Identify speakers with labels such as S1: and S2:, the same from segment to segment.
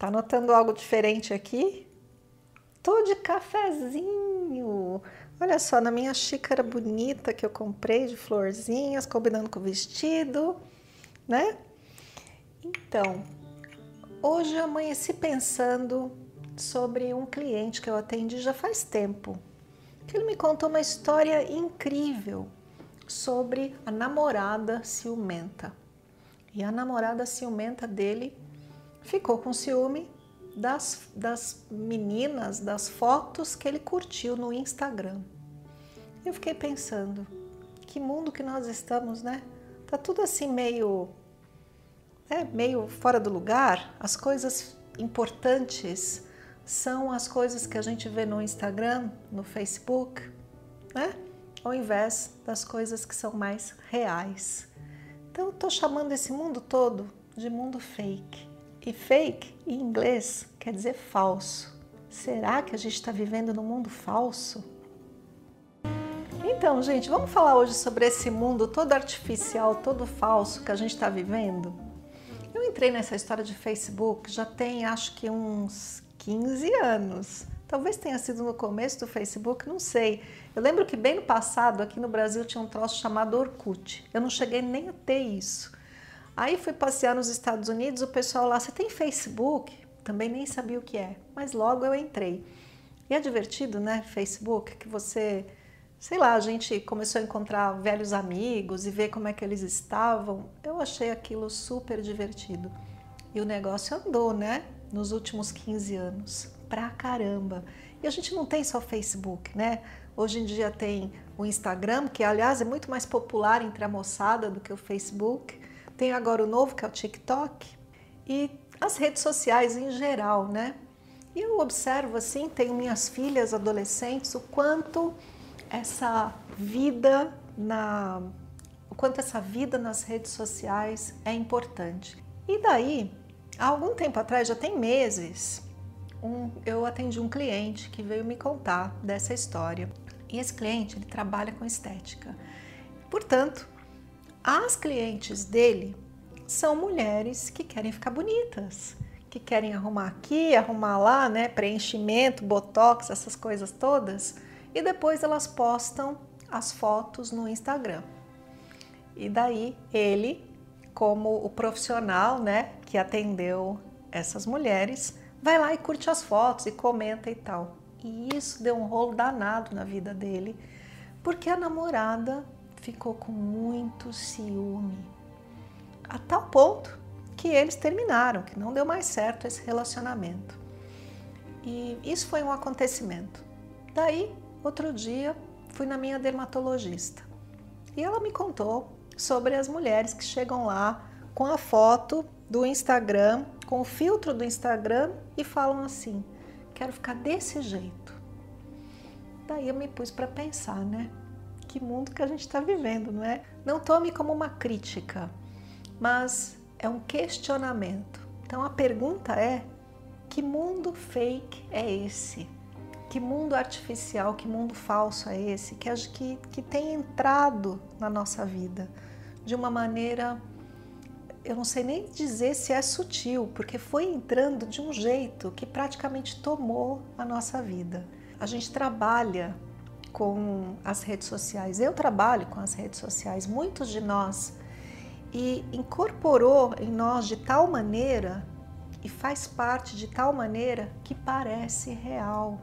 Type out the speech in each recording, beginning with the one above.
S1: Tá notando algo diferente aqui? Tô de cafezinho. Olha só, na minha xícara bonita que eu comprei de florzinhas, combinando com o vestido, né? Então, hoje eu amanheci pensando sobre um cliente que eu atendi já faz tempo. Que ele me contou uma história incrível sobre a namorada ciumenta. E a namorada ciumenta dele ficou com ciúme das, das meninas, das fotos que ele curtiu no Instagram. Eu fiquei pensando, que mundo que nós estamos, né? Tá tudo assim meio, é, meio fora do lugar. As coisas importantes são as coisas que a gente vê no Instagram, no Facebook, né? Ao invés das coisas que são mais reais. Então, eu tô chamando esse mundo todo de mundo fake. E fake, em inglês, quer dizer falso. Será que a gente está vivendo num mundo falso? Então, gente, vamos falar hoje sobre esse mundo todo artificial, todo falso que a gente está vivendo? Eu entrei nessa história de Facebook já tem acho que uns 15 anos. Talvez tenha sido no começo do Facebook, não sei. Eu lembro que bem no passado, aqui no Brasil, tinha um troço chamado Orkut. Eu não cheguei nem a ter isso. Aí fui passear nos Estados Unidos, o pessoal lá, você tem Facebook? Também nem sabia o que é, mas logo eu entrei. E é divertido, né? Facebook, que você, sei lá, a gente começou a encontrar velhos amigos e ver como é que eles estavam. Eu achei aquilo super divertido. E o negócio andou, né? Nos últimos 15 anos. Pra caramba. E a gente não tem só Facebook, né? Hoje em dia tem o Instagram, que aliás é muito mais popular entre a moçada do que o Facebook. Tem agora o novo que é o TikTok e as redes sociais em geral, né? E eu observo assim, tenho minhas filhas adolescentes, o quanto essa vida na o quanto essa vida nas redes sociais é importante. E daí, há algum tempo atrás, já tem meses, um, eu atendi um cliente que veio me contar dessa história. E esse cliente, ele trabalha com estética. Portanto, as clientes dele são mulheres que querem ficar bonitas, que querem arrumar aqui, arrumar lá, né? Preenchimento, botox, essas coisas todas. E depois elas postam as fotos no Instagram. E daí ele, como o profissional, né, que atendeu essas mulheres, vai lá e curte as fotos e comenta e tal. E isso deu um rolo danado na vida dele, porque a namorada ficou com muito ciúme, a tal ponto que eles terminaram, que não deu mais certo esse relacionamento. E isso foi um acontecimento. Daí, outro dia, fui na minha dermatologista e ela me contou sobre as mulheres que chegam lá com a foto do Instagram, com o filtro do Instagram e falam assim: quero ficar desse jeito. Daí eu me pus para pensar, né? Que mundo que a gente está vivendo, não é? Não tome como uma crítica, mas é um questionamento. Então a pergunta é: que mundo fake é esse? Que mundo artificial, que mundo falso é esse que, que, que tem entrado na nossa vida de uma maneira, eu não sei nem dizer se é sutil, porque foi entrando de um jeito que praticamente tomou a nossa vida. A gente trabalha com as redes sociais. Eu trabalho com as redes sociais, muitos de nós, e incorporou em nós de tal maneira e faz parte de tal maneira que parece real.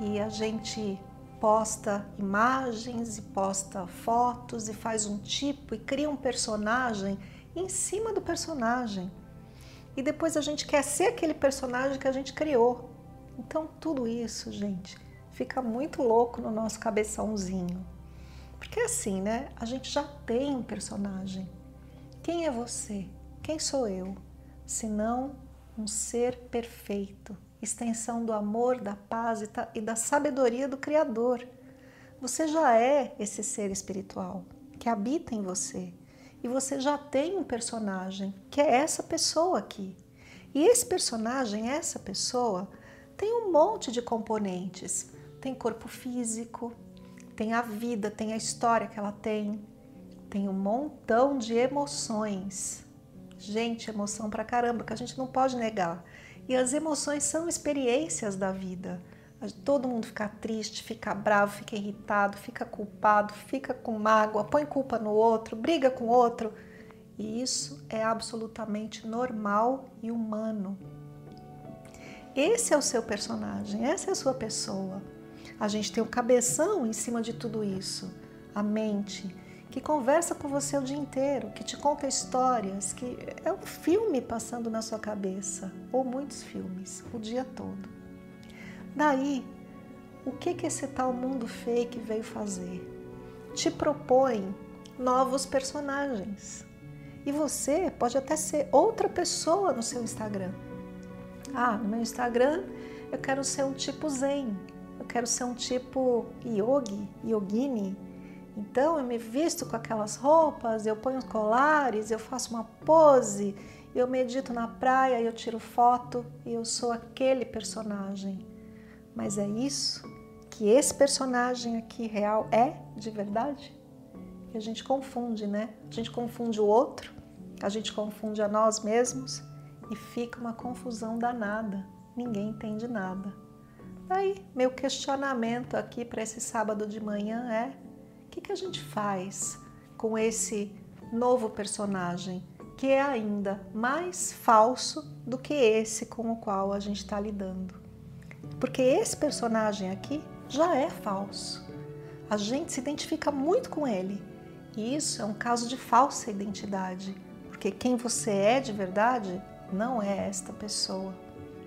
S1: E a gente posta imagens e posta fotos e faz um tipo e cria um personagem em cima do personagem. E depois a gente quer ser aquele personagem que a gente criou. Então, tudo isso, gente, fica muito louco no nosso cabeçãozinho. Porque assim, né? A gente já tem um personagem. Quem é você? Quem sou eu? Se não um ser perfeito, extensão do amor, da paz e da sabedoria do Criador. Você já é esse ser espiritual que habita em você e você já tem um personagem que é essa pessoa aqui. E esse personagem, essa pessoa, tem um monte de componentes. Tem corpo físico, tem a vida, tem a história que ela tem, tem um montão de emoções. Gente, emoção pra caramba, que a gente não pode negar. E as emoções são experiências da vida. Todo mundo fica triste, fica bravo, fica irritado, fica culpado, fica com mágoa, põe culpa no outro, briga com o outro. E isso é absolutamente normal e humano. Esse é o seu personagem, essa é a sua pessoa. A gente tem o cabeção em cima de tudo isso, a mente, que conversa com você o dia inteiro, que te conta histórias, que é um filme passando na sua cabeça, ou muitos filmes, o dia todo. Daí, o que que esse tal mundo fake veio fazer? Te propõe novos personagens. E você pode até ser outra pessoa no seu Instagram. Ah, no meu Instagram eu quero ser um tipo zen, quero ser um tipo yogi, yogini. Então eu me visto com aquelas roupas, eu ponho colares, eu faço uma pose, eu medito na praia, eu tiro foto e eu sou aquele personagem. Mas é isso que esse personagem aqui real é de verdade? E a gente confunde, né? A gente confunde o outro, a gente confunde a nós mesmos e fica uma confusão danada. Ninguém entende nada. Daí, meu questionamento aqui para esse sábado de manhã é: o que, que a gente faz com esse novo personagem que é ainda mais falso do que esse com o qual a gente está lidando? Porque esse personagem aqui já é falso. A gente se identifica muito com ele. E isso é um caso de falsa identidade, porque quem você é de verdade não é esta pessoa.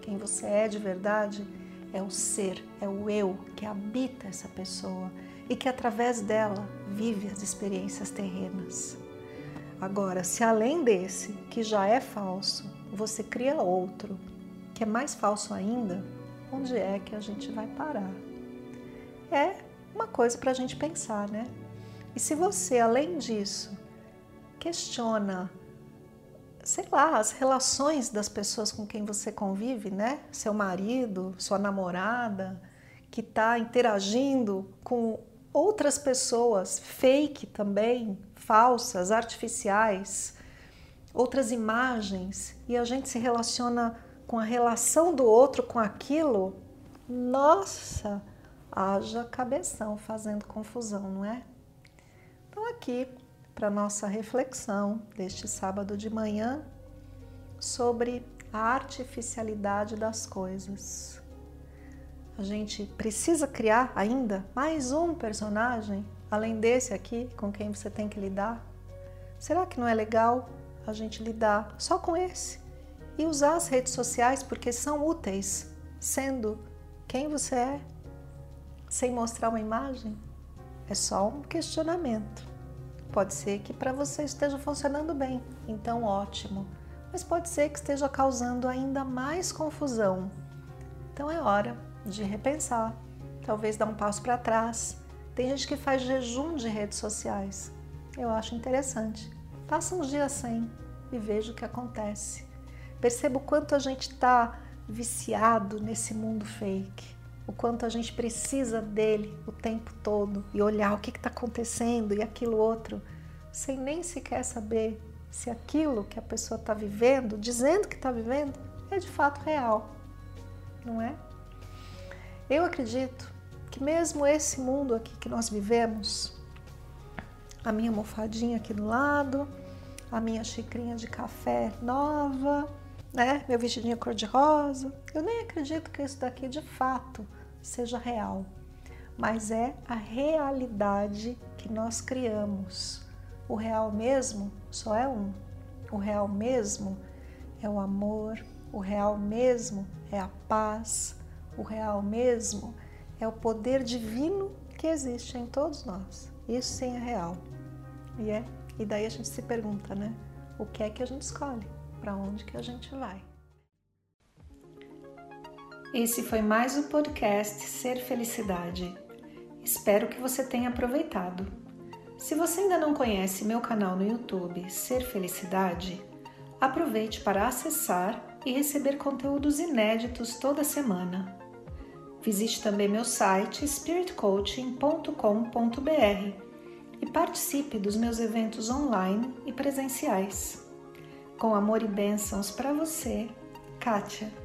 S1: Quem você é de verdade é o ser, é o eu que habita essa pessoa e que através dela vive as experiências terrenas. Agora, se além desse, que já é falso, você cria outro, que é mais falso ainda, onde é que a gente vai parar? É uma coisa para a gente pensar, né? E se você, além disso, questiona sei lá, as relações das pessoas com quem você convive, né? Seu marido, sua namorada, que está interagindo com outras pessoas, fake também, falsas, artificiais, outras imagens, e a gente se relaciona com a relação do outro com aquilo, nossa, haja cabeção fazendo confusão, não é? Então aqui para nossa reflexão deste sábado de manhã sobre a artificialidade das coisas. A gente precisa criar ainda mais um personagem além desse aqui com quem você tem que lidar? Será que não é legal a gente lidar só com esse e usar as redes sociais porque são úteis, sendo quem você é, sem mostrar uma imagem? É só um questionamento. Pode ser que para você esteja funcionando bem, então ótimo. Mas pode ser que esteja causando ainda mais confusão. Então é hora de repensar, talvez dar um passo para trás. Tem gente que faz jejum de redes sociais. Eu acho interessante. Passa uns dias sem e veja o que acontece. Perceba o quanto a gente está viciado nesse mundo fake o quanto a gente precisa dele o tempo todo e olhar o que está acontecendo e aquilo outro, sem nem sequer saber se aquilo que a pessoa está vivendo, dizendo que está vivendo, é de fato real, não é? Eu acredito que mesmo esse mundo aqui que nós vivemos, a minha almofadinha aqui do lado, a minha xicrinha de café nova, né? Meu vestidinho cor-de-rosa. Eu nem acredito que isso daqui de fato seja real, mas é a realidade que nós criamos. O real mesmo só é um. O real mesmo é o amor, o real mesmo é a paz, o real mesmo é o poder divino que existe em todos nós. Isso sim é real. E é, e daí a gente se pergunta, né? O que é que a gente escolhe? Para onde que a gente vai? Esse foi mais o podcast Ser Felicidade. Espero que você tenha aproveitado. Se você ainda não conhece meu canal no YouTube Ser Felicidade, aproveite para acessar e receber conteúdos inéditos toda semana. Visite também meu site spiritcoaching.com.br e participe dos meus eventos online e presenciais. Com amor e bênçãos para você, Kátia.